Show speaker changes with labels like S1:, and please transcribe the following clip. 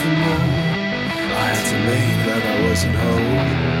S1: for more. I had to leave that I wasn't home.